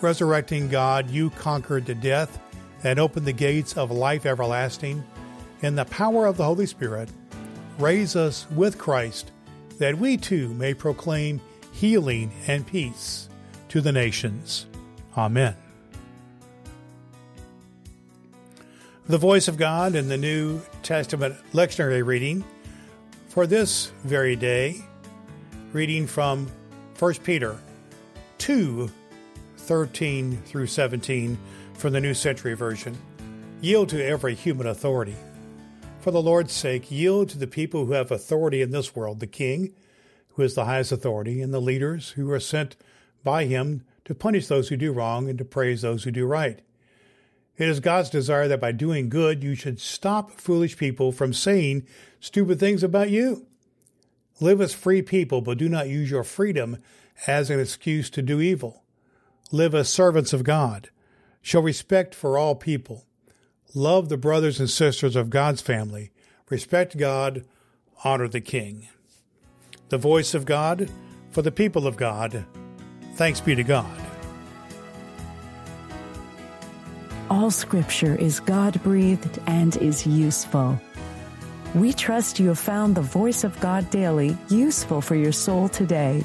Resurrecting God, you conquered the death and opened the gates of life everlasting. In the power of the Holy Spirit, raise us with Christ that we too may proclaim healing and peace to the nations. Amen. The voice of God in the New Testament lectionary reading for this very day, reading from 1 Peter 2 13 through 17 from the New Century Version. Yield to every human authority. For the Lord's sake, yield to the people who have authority in this world, the king, who is the highest authority, and the leaders who are sent by him to punish those who do wrong and to praise those who do right. It is God's desire that by doing good, you should stop foolish people from saying stupid things about you. Live as free people, but do not use your freedom as an excuse to do evil. Live as servants of God. Show respect for all people. Love the brothers and sisters of God's family. Respect God. Honor the King. The voice of God for the people of God. Thanks be to God. All scripture is God breathed and is useful. We trust you have found the voice of God daily useful for your soul today.